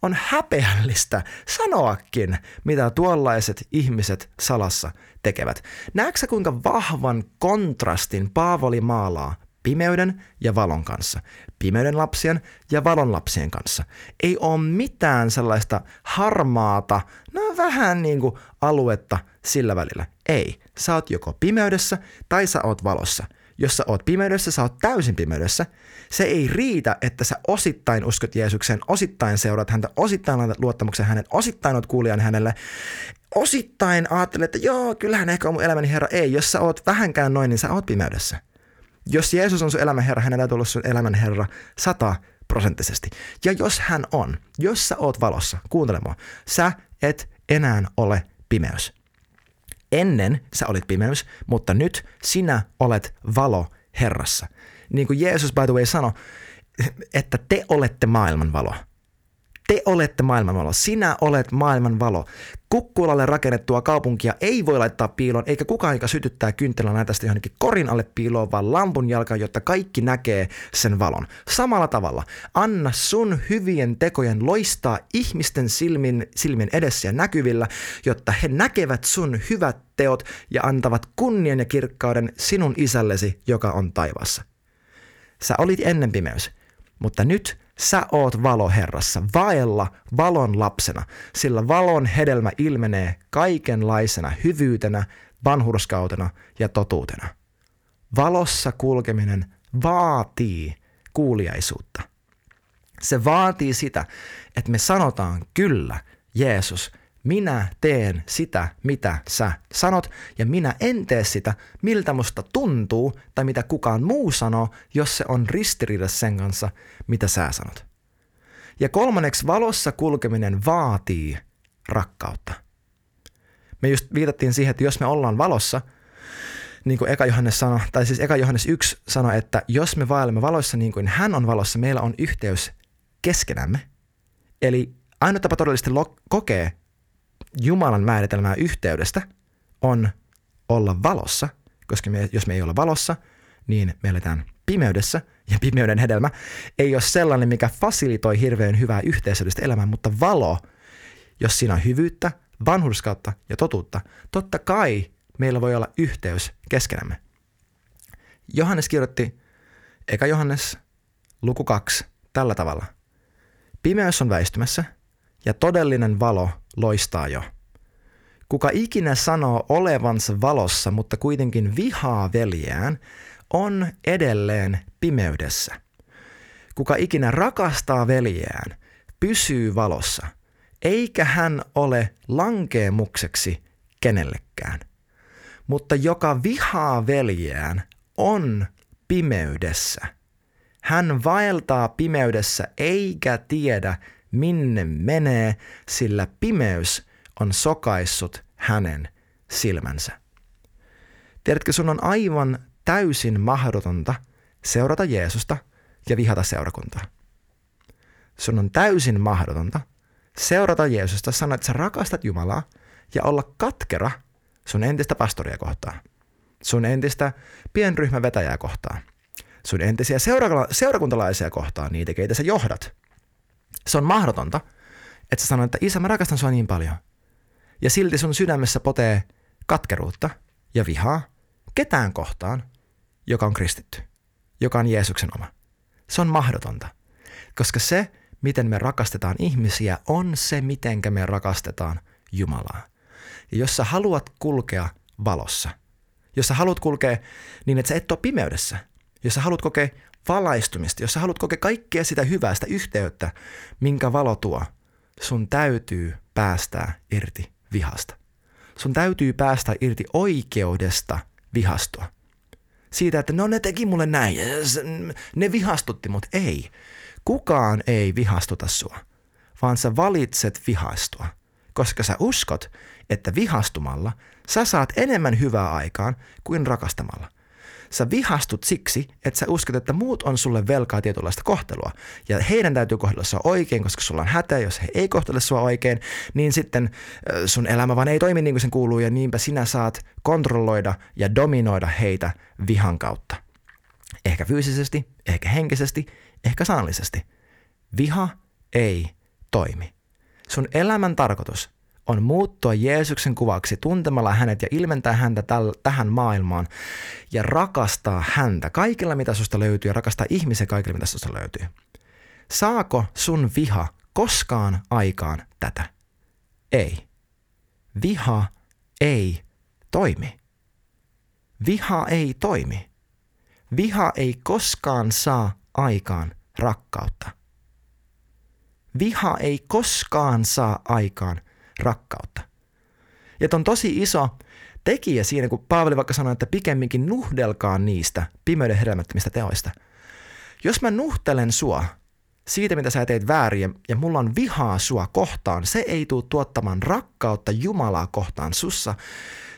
On häpeällistä sanoakin, mitä tuollaiset ihmiset salassa tekevät. Näetkö kuinka vahvan kontrastin Paavali maalaa pimeyden ja valon kanssa, pimeyden lapsien ja valon lapsien kanssa. Ei ole mitään sellaista harmaata, no vähän niin kuin aluetta sillä välillä. Ei, sä oot joko pimeydessä tai sä oot valossa. Jos sä oot pimeydessä, sä oot täysin pimeydessä. Se ei riitä, että sä osittain uskot Jeesukseen, osittain seuraat häntä, osittain laitat luottamuksen hänen, osittain oot kuulijan hänelle. Osittain ajattelet, että joo, kyllähän ehkä on mun elämäni Herra. Ei, jos sä oot vähänkään noin, niin sä oot pimeydessä. Jos Jeesus on sun elämän Herra, hänen täytyy olla sun elämän Herra sata prosenttisesti. Ja jos hän on, jos sä oot valossa, kuuntele mua, sä et enää ole pimeys. Ennen sä olit pimeys, mutta nyt sinä olet valo Herrassa. Niin kuin Jeesus by the way sanoi, että te olette maailman valo. Te olette maailman valo. Sinä olet maailman valo. Kukkulalle rakennettua kaupunkia ei voi laittaa piiloon, eikä kukaan, joka sytyttää kynttilän näitä tästä johonkin korin alle piiloon, vaan lampun jalkaan, jotta kaikki näkee sen valon. Samalla tavalla, anna sun hyvien tekojen loistaa ihmisten silmin, silmin edessä ja näkyvillä, jotta he näkevät sun hyvät teot ja antavat kunnian ja kirkkauden sinun isällesi, joka on taivaassa. Sä olit ennen pimeys, mutta nyt Sä oot valo Herrassa, vaella valon lapsena, sillä valon hedelmä ilmenee kaikenlaisena hyvyytenä, vanhurskautena ja totuutena. Valossa kulkeminen vaatii kuuliaisuutta. Se vaatii sitä, että me sanotaan kyllä, Jeesus, minä teen sitä, mitä sä sanot, ja minä en tee sitä, miltä musta tuntuu, tai mitä kukaan muu sanoo, jos se on ristiriidassa sen kanssa, mitä sä sanot. Ja kolmanneksi, valossa kulkeminen vaatii rakkautta. Me just viitattiin siihen, että jos me ollaan valossa, niin kuin Eka Johannes sanoi, tai siis Eka Johannes 1 sanoi, että jos me vaellemme valossa niin kuin hän on valossa, meillä on yhteys keskenämme. Eli ainoa tapa todellisesti kokea Jumalan määritelmää yhteydestä on olla valossa, koska me, jos me ei ole valossa, niin me eletään pimeydessä, ja pimeyden hedelmä ei ole sellainen, mikä fasilitoi hirveän hyvää yhteisöllistä elämää, mutta valo, jos siinä on hyvyyttä, vanhurskautta ja totuutta, totta kai meillä voi olla yhteys keskenämme. Johannes kirjoitti, eka Johannes, luku 2, tällä tavalla. Pimeys on väistymässä ja todellinen valo loistaa jo. Kuka ikinä sanoo olevansa valossa, mutta kuitenkin vihaa veljeään, on edelleen pimeydessä. Kuka ikinä rakastaa veljeään, pysyy valossa, eikä hän ole lankeemukseksi kenellekään. Mutta joka vihaa veljeään, on pimeydessä. Hän vaeltaa pimeydessä eikä tiedä, minne menee, sillä pimeys on sokaissut hänen silmänsä. Tiedätkö, sun on aivan täysin mahdotonta seurata Jeesusta ja vihata seurakuntaa. Sun on täysin mahdotonta seurata Jeesusta, sanoa, että sä rakastat Jumalaa ja olla katkera sun entistä pastoria kohtaan, sun entistä pienryhmän vetäjää kohtaan, sun entisiä seura- seurakuntalaisia kohtaan, niitä keitä sä johdat. Se on mahdotonta, että sä sanot, että isä mä rakastan sua niin paljon. Ja silti sun sydämessä potee katkeruutta ja vihaa ketään kohtaan, joka on kristitty, joka on Jeesuksen oma. Se on mahdotonta, koska se, miten me rakastetaan ihmisiä, on se, miten me rakastetaan Jumalaa. Ja jos sä haluat kulkea valossa, jos sä haluat kulkea niin, että sä et ole pimeydessä, jos sä haluat kokea valaistumista, jos sä haluat kokea kaikkea sitä hyvää, sitä yhteyttä, minkä valo tuo, sun täytyy päästää irti vihasta. Sun täytyy päästä irti oikeudesta vihastua siitä, että no ne teki mulle näin, ne vihastutti mut. Ei. Kukaan ei vihastuta sua, vaan sä valitset vihastua, koska sä uskot, että vihastumalla sä saat enemmän hyvää aikaan kuin rakastamalla. Sä vihastut siksi, että sä uskot, että muut on sulle velkaa tietynlaista kohtelua. Ja heidän täytyy kohdella sua oikein, koska sulla on hätä. Jos he ei kohtele sua oikein, niin sitten sun elämä vaan ei toimi niin kuin sen kuuluu. Ja niinpä sinä saat kontrolloida ja dominoida heitä vihan kautta. Ehkä fyysisesti, ehkä henkisesti, ehkä sanallisesti. Viha ei toimi. Sun elämän tarkoitus on muuttua Jeesuksen kuvaksi tuntemalla hänet ja ilmentää häntä täl, tähän maailmaan ja rakastaa häntä kaikilla, mitä susta löytyy ja rakastaa ihmisiä kaikilla, mitä susta löytyy. Saako sun viha koskaan aikaan tätä? Ei. Viha ei toimi. Viha ei toimi. Viha ei koskaan saa aikaan rakkautta. Viha ei koskaan saa aikaan rakkautta. Ja on tosi iso tekijä siinä, kun Paavali vaikka sanoi, että pikemminkin nuhdelkaa niistä pimeyden hedelmättömistä teoista. Jos mä nuhtelen sua siitä, mitä sä teet väärin ja mulla on vihaa sua kohtaan, se ei tule tuottamaan rakkautta Jumalaa kohtaan sussa.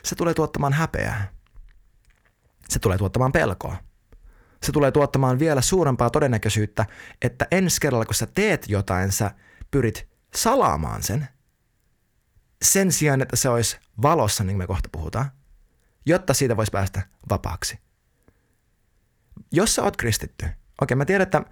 Se tulee tuottamaan häpeää. Se tulee tuottamaan pelkoa. Se tulee tuottamaan vielä suurempaa todennäköisyyttä, että ensi kerralla, kun sä teet jotain, sä pyrit salaamaan sen – sen sijaan, että se olisi valossa, niin kuin me kohta puhutaan, jotta siitä voisi päästä vapaaksi. Jos sä oot kristitty, okei okay, mä tiedän, että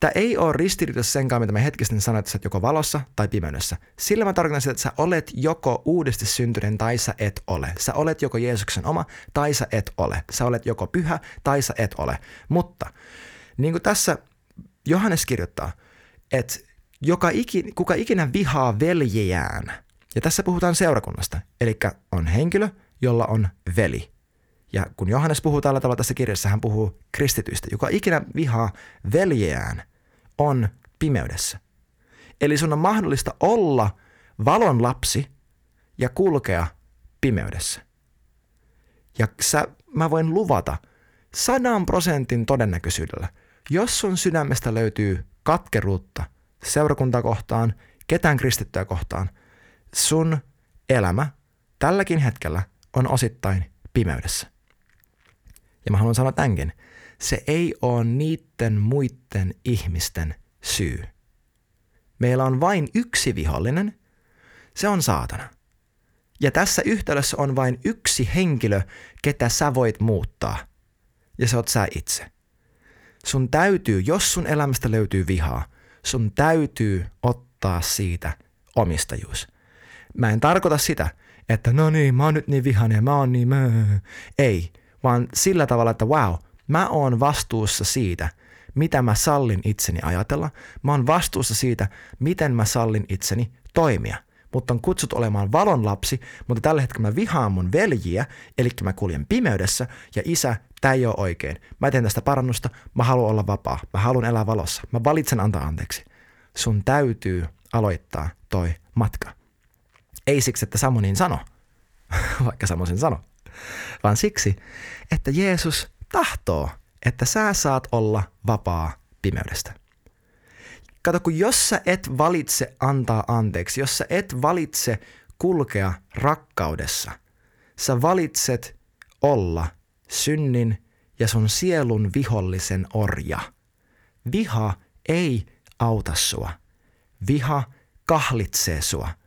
tämä ei ole ristiriidassa senkaan, mitä me hetkisesti sanoin, että sä oot joko valossa tai pimeydessä. Sillä mä tarkoitan sitä, että sä olet joko uudesti syntyneen tai sä et ole. Sä olet joko Jeesuksen oma tai sä et ole. Sä olet joko pyhä tai sä et ole. Mutta niin kuin tässä Johannes kirjoittaa, että joka iki, kuka ikinä vihaa veljejään. Ja tässä puhutaan seurakunnasta, eli on henkilö, jolla on veli. Ja kun Johannes puhuu tällä tavalla tässä kirjassa, hän puhuu kristityistä. Joka ikinä vihaa veljejään on pimeydessä. Eli sun on mahdollista olla valon lapsi ja kulkea pimeydessä. Ja sä, mä voin luvata sadan prosentin todennäköisyydellä, jos sun sydämestä löytyy katkeruutta – seurakuntaa kohtaan, ketään kristittyä kohtaan, sun elämä tälläkin hetkellä on osittain pimeydessä. Ja mä haluan sanoa tämänkin. Se ei ole niiden muiden ihmisten syy. Meillä on vain yksi vihollinen, se on saatana. Ja tässä yhtälössä on vain yksi henkilö, ketä sä voit muuttaa. Ja se oot sä itse. Sun täytyy, jos sun elämästä löytyy vihaa, sun täytyy ottaa siitä omistajuus. Mä en tarkoita sitä, että no niin, mä oon nyt niin vihainen mä oon niin mö. Ei, vaan sillä tavalla, että wow, mä oon vastuussa siitä, mitä mä sallin itseni ajatella. Mä oon vastuussa siitä, miten mä sallin itseni toimia. Mutta on kutsut olemaan valon lapsi, mutta tällä hetkellä mä vihaan mun veljiä, eli mä kuljen pimeydessä, ja isä, tämä ei ole oikein. Mä teen tästä parannusta, mä haluan olla vapaa, mä haluan elää valossa, mä valitsen antaa anteeksi. Sun täytyy aloittaa toi matka. Ei siksi, että Samu niin sano, vaikka Samu sen sano, vaan siksi, että Jeesus tahtoo, että sä saat olla vapaa pimeydestä. Kato, kun jos sä et valitse antaa anteeksi, jos sä et valitse kulkea rakkaudessa, sä valitset olla synnin ja sun sielun vihollisen orja. Viha ei auta sua. Viha kahlitsee sua –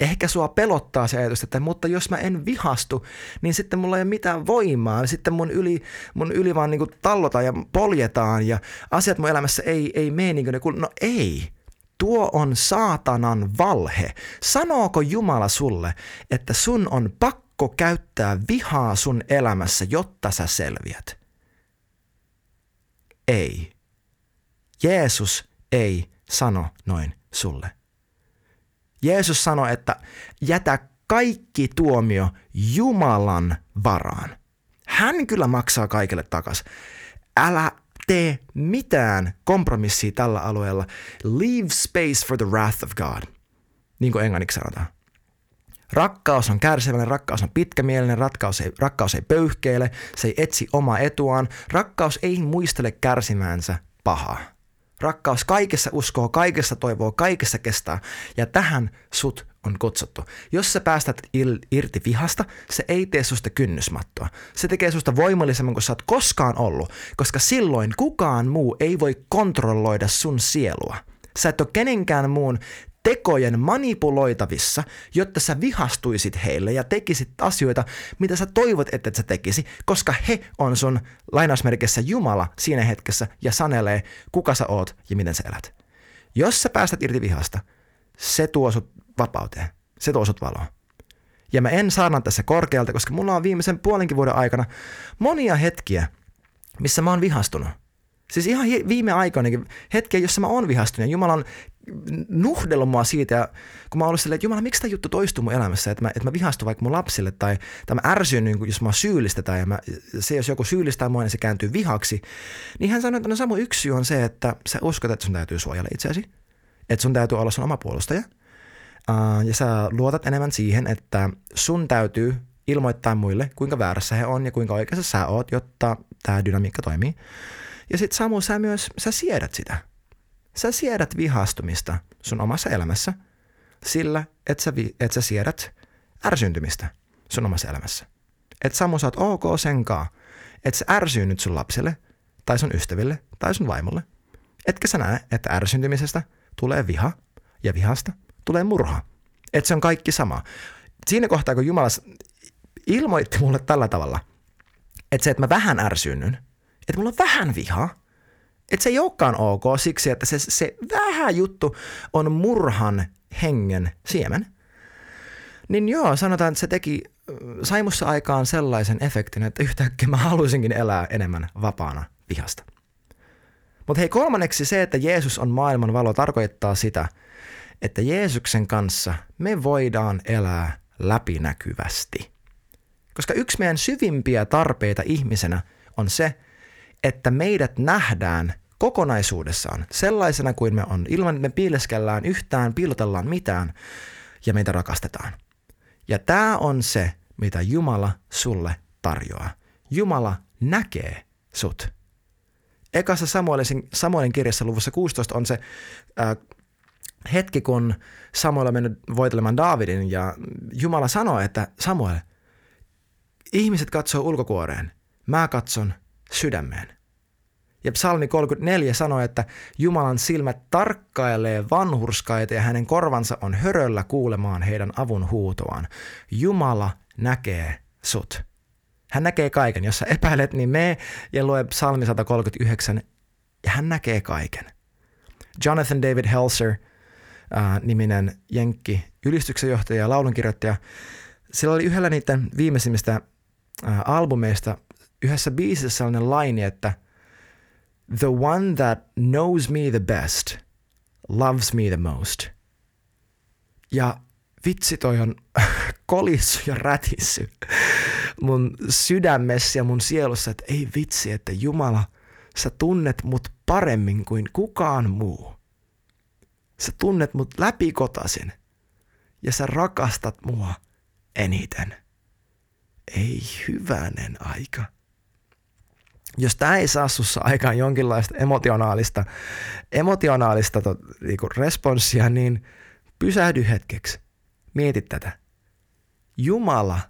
Ehkä sua pelottaa se ajatus, että mutta jos mä en vihastu, niin sitten mulla ei ole mitään voimaa. Sitten mun yli, mun yli vaan niin tallotaan ja poljetaan ja asiat mun elämässä ei, ei mene niin kuin ne. No ei. Tuo on saatanan valhe. Sanooko Jumala sulle, että sun on pakko käyttää vihaa sun elämässä, jotta sä selviät? Ei. Jeesus ei sano noin sulle. Jeesus sanoi, että jätä kaikki tuomio Jumalan varaan. Hän kyllä maksaa kaikille takas. Älä tee mitään kompromissia tällä alueella. Leave space for the wrath of God, niin kuin englanniksi sanotaan. Rakkaus on kärsivällinen, rakkaus on pitkämielinen, rakkaus ei, rakkaus ei pöyhkeile, se ei etsi omaa etuaan, rakkaus ei muistele kärsimäänsä pahaa. Rakkaus kaikessa uskoo, kaikessa toivoo, kaikessa kestää. Ja tähän sut on kutsuttu. Jos sä päästät il- irti vihasta, se ei tee susta kynnysmattoa. Se tekee susta voimallisemman kuin sä oot koskaan ollut, koska silloin kukaan muu ei voi kontrolloida sun sielua. Sä et ole kenenkään muun tekojen manipuloitavissa, jotta sä vihastuisit heille ja tekisit asioita, mitä sä toivot, että et sä tekisi, koska he on sun lainausmerkissä Jumala siinä hetkessä ja sanelee, kuka sä oot ja miten sä elät. Jos sä päästät irti vihasta, se tuo sut vapauteen. Se tuo sut valoon. Ja mä en saarna tässä korkealta, koska mulla on viimeisen puolenkin vuoden aikana monia hetkiä, missä mä oon vihastunut – Siis ihan viime aikoinakin hetkiä, jossa mä oon vihastunut ja Jumala on nuhdellut mua siitä, ja kun mä oon silleen, että Jumala, miksi tämä juttu toistuu mun elämässä, että mä, että mä vihastun vaikka mun lapsille, tai, tai mä ärsyn, niin jos mä syyllistetään, ja mä, se, jos joku syyllistää mua, niin se kääntyy vihaksi, niin hän sanoi, että no Samu, yksi syy on se, että sä uskot, että sun täytyy suojella itseäsi, että sun täytyy olla sun oma puolustaja, ja sä luotat enemmän siihen, että sun täytyy ilmoittaa muille, kuinka väärässä he on ja kuinka oikeassa sä oot, jotta tämä dynamiikka toimii. Ja sitten Samu, sä myös, sä siedät sitä. Sä siedät vihastumista sun omassa elämässä sillä, että sä, et sä siedät ärsyntymistä sun omassa elämässä. Että Samu, sä oot ok senkaan, että sä ärsyynnyt sun lapsille tai sun ystäville tai sun vaimolle. Etkä sä näe, että ärsyntymisestä tulee viha ja vihasta tulee murha. Että se on kaikki sama. Siinä kohtaa, kun Jumala ilmoitti mulle tällä tavalla, että se, että mä vähän ärsynnyn, että mulla on vähän vihaa, että se ei olekaan ok siksi, että se, se vähän juttu on murhan hengen siemen. Niin joo, sanotaan, että se teki, sai mussa aikaan sellaisen efektin, että yhtäkkiä mä haluaisinkin elää enemmän vapaana vihasta. Mutta hei, kolmanneksi se, että Jeesus on maailman valo, tarkoittaa sitä, että Jeesuksen kanssa me voidaan elää läpinäkyvästi. Koska yksi meidän syvimpiä tarpeita ihmisenä on se, että meidät nähdään kokonaisuudessaan sellaisena kuin me on, ilman että me piileskellään yhtään, piilotellaan mitään ja meitä rakastetaan. Ja tämä on se, mitä Jumala sulle tarjoaa. Jumala näkee sut. Ekassa Samuelin, Samuelin kirjassa luvussa 16 on se äh, hetki, kun Samuel on mennyt voitelemaan Daavidin ja Jumala sanoo, että Samuel, ihmiset katsoo ulkokuoreen, mä katson sydämeen. Ja psalmi 34 sanoo, että Jumalan silmät tarkkailee vanhurskaita ja hänen korvansa on höröllä kuulemaan heidän avun huutoaan. Jumala näkee sut. Hän näkee kaiken. Jos sä epäilet, niin me ja lue psalmi 139 ja hän näkee kaiken. Jonathan David Helser, äh, niminen jenkki, ylistyksen johtaja ja laulunkirjoittaja, sillä oli yhdellä niiden viimeisimmistä äh, albumeista yhdessä biisissä sellainen laini, että The one that knows me the best loves me the most. Ja vitsi toi on kolissu ja rätissy mun sydämessä ja mun sielussa, että ei vitsi, että Jumala, sä tunnet mut paremmin kuin kukaan muu. Sä tunnet mut läpikotasin ja sä rakastat mua eniten. Ei hyvänen aika. Jos tämä ei saa sussa aikaan jonkinlaista emotionaalista, emotionaalista to, niinku responssia, niin pysähdy hetkeksi. Mieti tätä. Jumala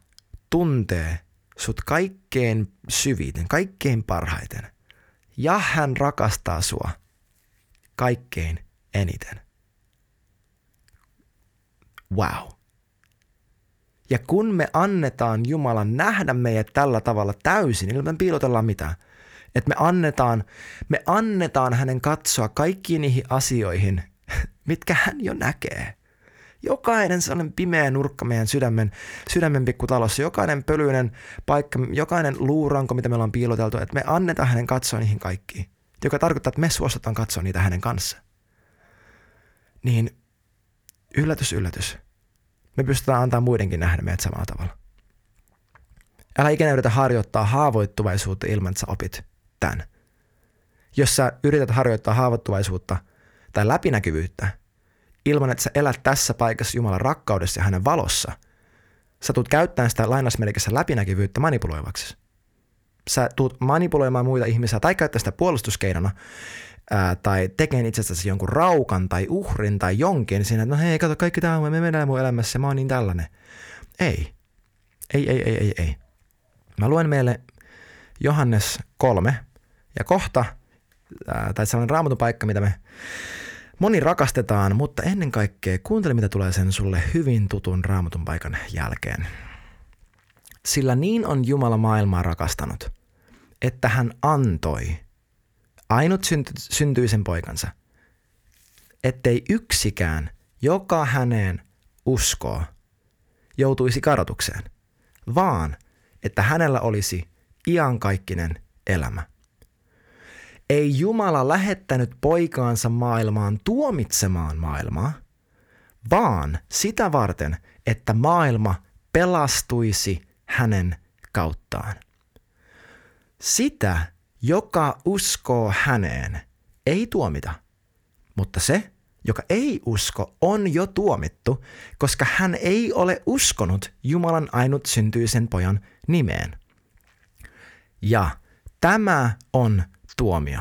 tuntee sut kaikkein syviten, kaikkein parhaiten. Ja hän rakastaa sua kaikkein eniten. Wow. Ja kun me annetaan Jumalan nähdä meidät tällä tavalla täysin, niin me piilotellaan mitään. Että me annetaan, me annetaan hänen katsoa kaikkiin niihin asioihin, mitkä hän jo näkee. Jokainen sellainen pimeä nurkka meidän sydämen, sydämen pikkutalossa, jokainen pölyinen paikka, jokainen luuranko, mitä meillä on piiloteltu, että me annetaan hänen katsoa niihin kaikkiin. Joka tarkoittaa, että me suostutaan katsoa niitä hänen kanssa. Niin yllätys, yllätys. Me pystytään antaa muidenkin nähdä meidät samalla tavalla. Älä ikinä yritä harjoittaa haavoittuvaisuutta ilman, että sä opit tämän. Jos sä yrität harjoittaa haavoittuvaisuutta tai läpinäkyvyyttä ilman, että sä elät tässä paikassa Jumalan rakkaudessa ja hänen valossa, sä tulet käyttämään sitä lainasmerkissä läpinäkyvyyttä manipuloivaksi. Sä tulet manipuloimaan muita ihmisiä tai käyttää sitä puolustuskeinona ää, tai tekee itsestäsi jonkun raukan tai uhrin tai jonkin siinä, että no hei, kato, kaikki tämä me mennään mun elämässä, mä oon niin tällainen. Ei. Ei, ei, ei, ei, ei. Mä luen meille Johannes 3 ja kohta, ää, tai sellainen raamatun paikka, mitä me moni rakastetaan, mutta ennen kaikkea kuuntele, mitä tulee sen sulle hyvin tutun raamatun paikan jälkeen. Sillä niin on Jumala maailmaa rakastanut, että hän antoi ainut synty, syntyisen poikansa, ettei yksikään, joka häneen uskoo, joutuisi kadotukseen, vaan että hänellä olisi iankaikkinen elämä. Ei Jumala lähettänyt poikaansa maailmaan tuomitsemaan maailmaa, vaan sitä varten, että maailma pelastuisi hänen kauttaan. Sitä, joka uskoo häneen, ei tuomita, mutta se, joka ei usko, on jo tuomittu, koska hän ei ole uskonut Jumalan ainut syntyisen pojan nimeen. Ja tämä on tuomio.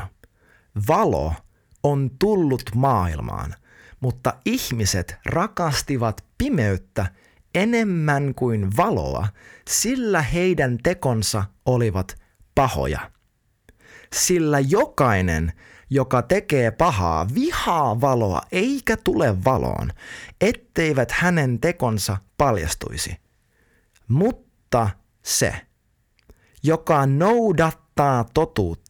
Valo on tullut maailmaan, mutta ihmiset rakastivat pimeyttä enemmän kuin valoa, sillä heidän tekonsa olivat pahoja sillä jokainen, joka tekee pahaa, vihaa valoa eikä tule valoon, etteivät hänen tekonsa paljastuisi. Mutta se, joka noudattaa totuutta,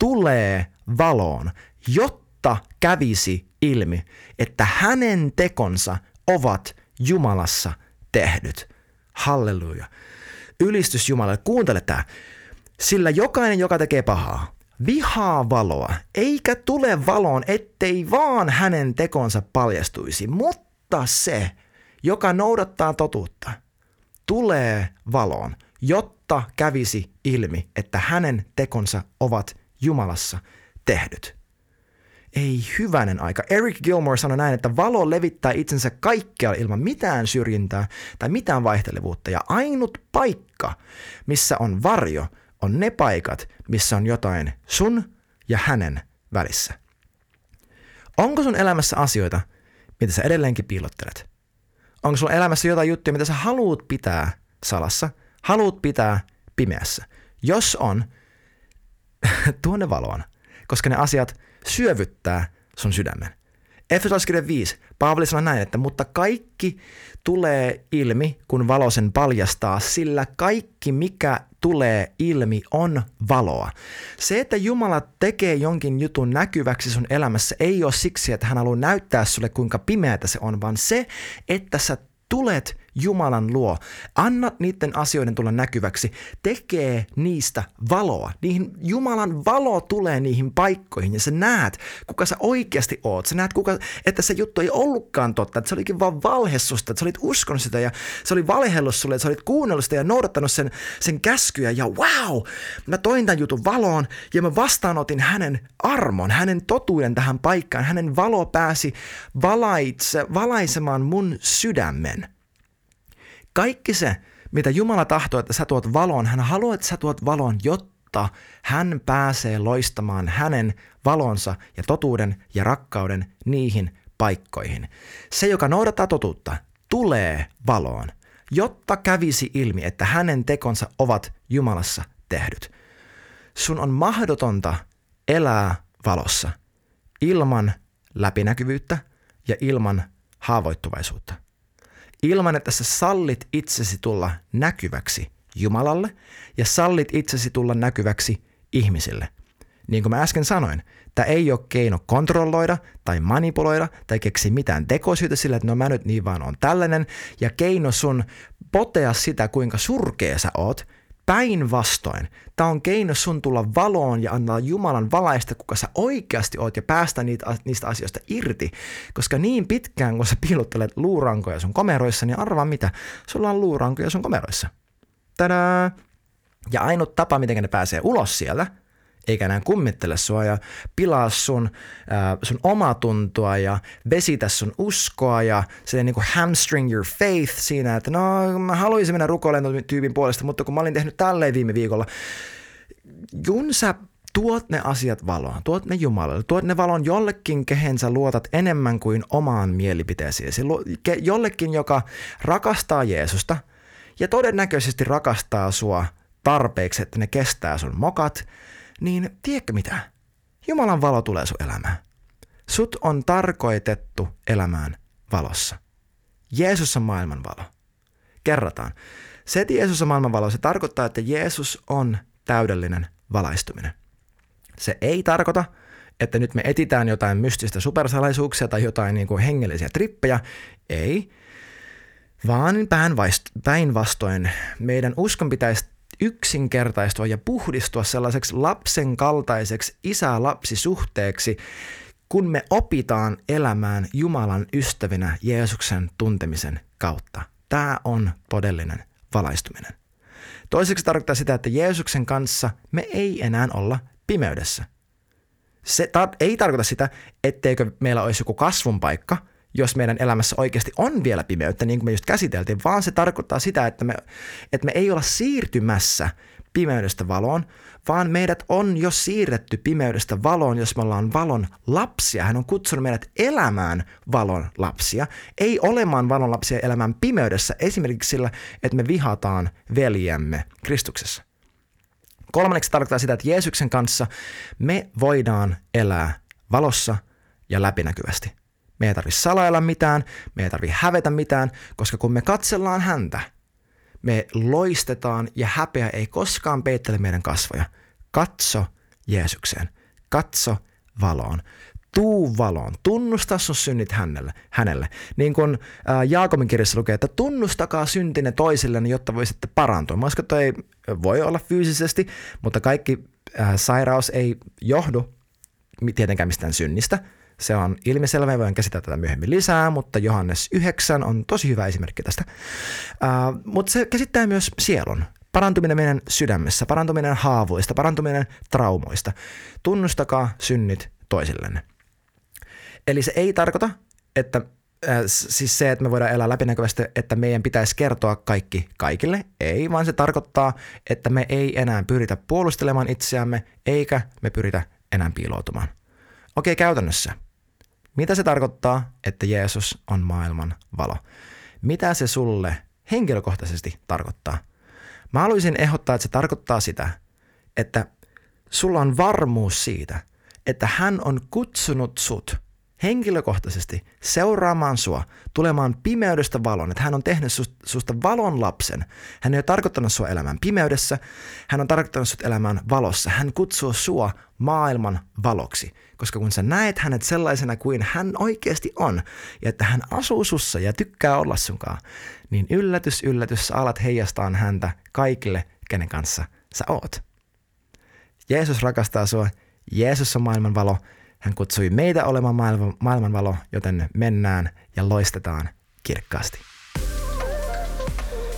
tulee valoon, jotta kävisi ilmi, että hänen tekonsa ovat Jumalassa tehnyt. Halleluja. Ylistys Jumalalle. Kuuntele tämä. Sillä jokainen, joka tekee pahaa, vihaa valoa, eikä tule valoon, ettei vaan hänen tekonsa paljastuisi, mutta se, joka noudattaa totuutta, tulee valoon, jotta kävisi ilmi, että hänen tekonsa ovat Jumalassa tehdyt. Ei hyvänen aika. Eric Gilmore sanoi näin, että valo levittää itsensä kaikkialla ilman mitään syrjintää tai mitään vaihtelevuutta. Ja ainut paikka, missä on varjo, on ne paikat, missä on jotain sun ja hänen välissä. Onko sun elämässä asioita, mitä sä edelleenkin piilottelet? Onko sun elämässä jotain juttuja, mitä sä haluut pitää salassa, haluut pitää pimeässä? Jos on, tuonne valoon. koska ne asiat syövyttää sun sydämen. Efesolaiskirja 5. Paavali sanoi näin, että mutta kaikki tulee ilmi, kun valo sen paljastaa, sillä kaikki mikä tulee ilmi on valoa. Se, että Jumala tekee jonkin jutun näkyväksi sun elämässä, ei ole siksi, että hän haluaa näyttää sulle kuinka pimeätä se on, vaan se, että sä tulet Jumalan luo, anna niiden asioiden tulla näkyväksi, tekee niistä valoa. Niihin Jumalan valo tulee niihin paikkoihin ja sä näet, kuka sä oikeasti oot. Sä näet, kuka, että se juttu ei ollutkaan totta, että se olikin vaan valhe susta, että sä olit uskonut sitä ja se oli valhellut sulle, että sä olit kuunnellut sitä ja noudattanut sen, sen käskyjä ja wow, mä toin tämän jutun valoon ja mä vastaanotin hänen armon, hänen totuuden tähän paikkaan. Hänen valo pääsi valaitse, valaisemaan mun sydämen. Kaikki se, mitä Jumala tahtoo, että sä tuot valoon, hän haluaa, että sä tuot valoon, jotta hän pääsee loistamaan hänen valonsa ja totuuden ja rakkauden niihin paikkoihin. Se, joka noudattaa totuutta, tulee valoon, jotta kävisi ilmi, että hänen tekonsa ovat Jumalassa tehdyt. Sun on mahdotonta elää valossa ilman läpinäkyvyyttä ja ilman haavoittuvaisuutta ilman, että sä sallit itsesi tulla näkyväksi Jumalalle ja sallit itsesi tulla näkyväksi ihmisille. Niin kuin mä äsken sanoin, tämä ei ole keino kontrolloida tai manipuloida tai keksi mitään tekosyitä sillä, että no mä nyt niin vaan on tällainen ja keino sun potea sitä, kuinka surkea sä oot – Päinvastoin, tämä on keino sun tulla valoon ja antaa Jumalan valaista, kuka sä oikeasti oot ja päästä niitä, niistä asioista irti. Koska niin pitkään, kun sä piilottelet luurankoja sun komeroissa, niin arvaa mitä, sulla on luurankoja sun komeroissa. Tadaa! Ja ainut tapa, miten ne pääsee ulos siellä – eikä enää kummittele sua ja pilaa sun, äh, sun omatuntoa ja vesitä sun uskoa ja se niin kuin hamstring your faith siinä, että no mä haluaisin mennä rukoilemaan tyypin puolesta, mutta kun mä olin tehnyt tälleen viime viikolla, kun sä tuot ne asiat valoon, tuot ne Jumalalle, tuot ne valon jollekin, kehen sä luotat enemmän kuin omaan mielipiteeseesi, jollekin, joka rakastaa Jeesusta ja todennäköisesti rakastaa sua tarpeeksi, että ne kestää sun mokat, niin tiedätkö mitä? Jumalan valo tulee sun elämään. Sut on tarkoitettu elämään valossa. Jeesus on maailman valo. Kerrataan. Se, että Jeesus on maailman valo, se tarkoittaa, että Jeesus on täydellinen valaistuminen. Se ei tarkoita, että nyt me etitään jotain mystistä supersalaisuuksia tai jotain niin kuin hengellisiä trippejä. Ei, vaan päinvastoin meidän uskon pitäisi yksinkertaistua ja puhdistua sellaiseksi lapsen kaltaiseksi isä-lapsisuhteeksi, kun me opitaan elämään Jumalan ystävinä Jeesuksen tuntemisen kautta. Tämä on todellinen valaistuminen. Toiseksi tarkoittaa sitä, että Jeesuksen kanssa me ei enää olla pimeydessä. Se tar- ei tarkoita sitä, etteikö meillä olisi joku kasvun paikka – jos meidän elämässä oikeasti on vielä pimeyttä, niin kuin me just käsiteltiin, vaan se tarkoittaa sitä, että me, että me ei olla siirtymässä pimeydestä valoon, vaan meidät on jo siirretty pimeydestä valoon, jos me ollaan valon lapsia. Hän on kutsunut meidät elämään valon lapsia, ei olemaan valon lapsia elämään pimeydessä, esimerkiksi sillä, että me vihataan veljemme Kristuksessa. Kolmanneksi tarkoittaa sitä, että Jeesuksen kanssa me voidaan elää valossa ja läpinäkyvästi. Me ei tarvitse salailla mitään, me ei tarvitse hävetä mitään, koska kun me katsellaan häntä, me loistetaan ja häpeä ei koskaan peittele meidän kasvoja. Katso Jeesukseen. Katso valoon. Tuu valoon. Tunnusta sun synnit hänelle. hänelle. Niin kuin Jaakobin kirjassa lukee, että tunnustakaa syntinen toisillenne, jotta voisitte parantua. Että ei voi olla fyysisesti, mutta kaikki sairaus ei johdu tietenkään mistään synnistä – se on ilmiselvä, voin käsitellä tätä myöhemmin lisää, mutta Johannes 9 on tosi hyvä esimerkki tästä. Uh, mutta se käsittää myös sielun. Parantuminen meidän sydämessä, parantuminen haavoista, parantuminen traumoista. Tunnustakaa synnit toisillenne. Eli se ei tarkoita, että siis se, että me voidaan elää läpinäkyvästi, että meidän pitäisi kertoa kaikki kaikille. Ei, vaan se tarkoittaa, että me ei enää pyritä puolustelemaan itseämme, eikä me pyritä enää piiloutumaan. Okei, käytännössä – mitä se tarkoittaa, että Jeesus on maailman valo? Mitä se sulle henkilökohtaisesti tarkoittaa? Mä haluaisin ehdottaa, että se tarkoittaa sitä, että sulla on varmuus siitä, että hän on kutsunut sut henkilökohtaisesti seuraamaan sua, tulemaan pimeydestä valon, että hän on tehnyt susta valon lapsen. Hän ei ole tarkoittanut sua elämään pimeydessä, hän on tarkoittanut sut elämään valossa. Hän kutsuu sua maailman valoksi, koska kun sä näet hänet sellaisena kuin hän oikeasti on, ja että hän asuu sussa ja tykkää olla sunkaan, niin yllätys, yllätys, sä alat heijastaa häntä kaikille, kenen kanssa sä oot. Jeesus rakastaa sua, Jeesus on maailman valo, hän kutsui meitä olemaan maailman, maailmanvalo, joten mennään ja loistetaan kirkkaasti.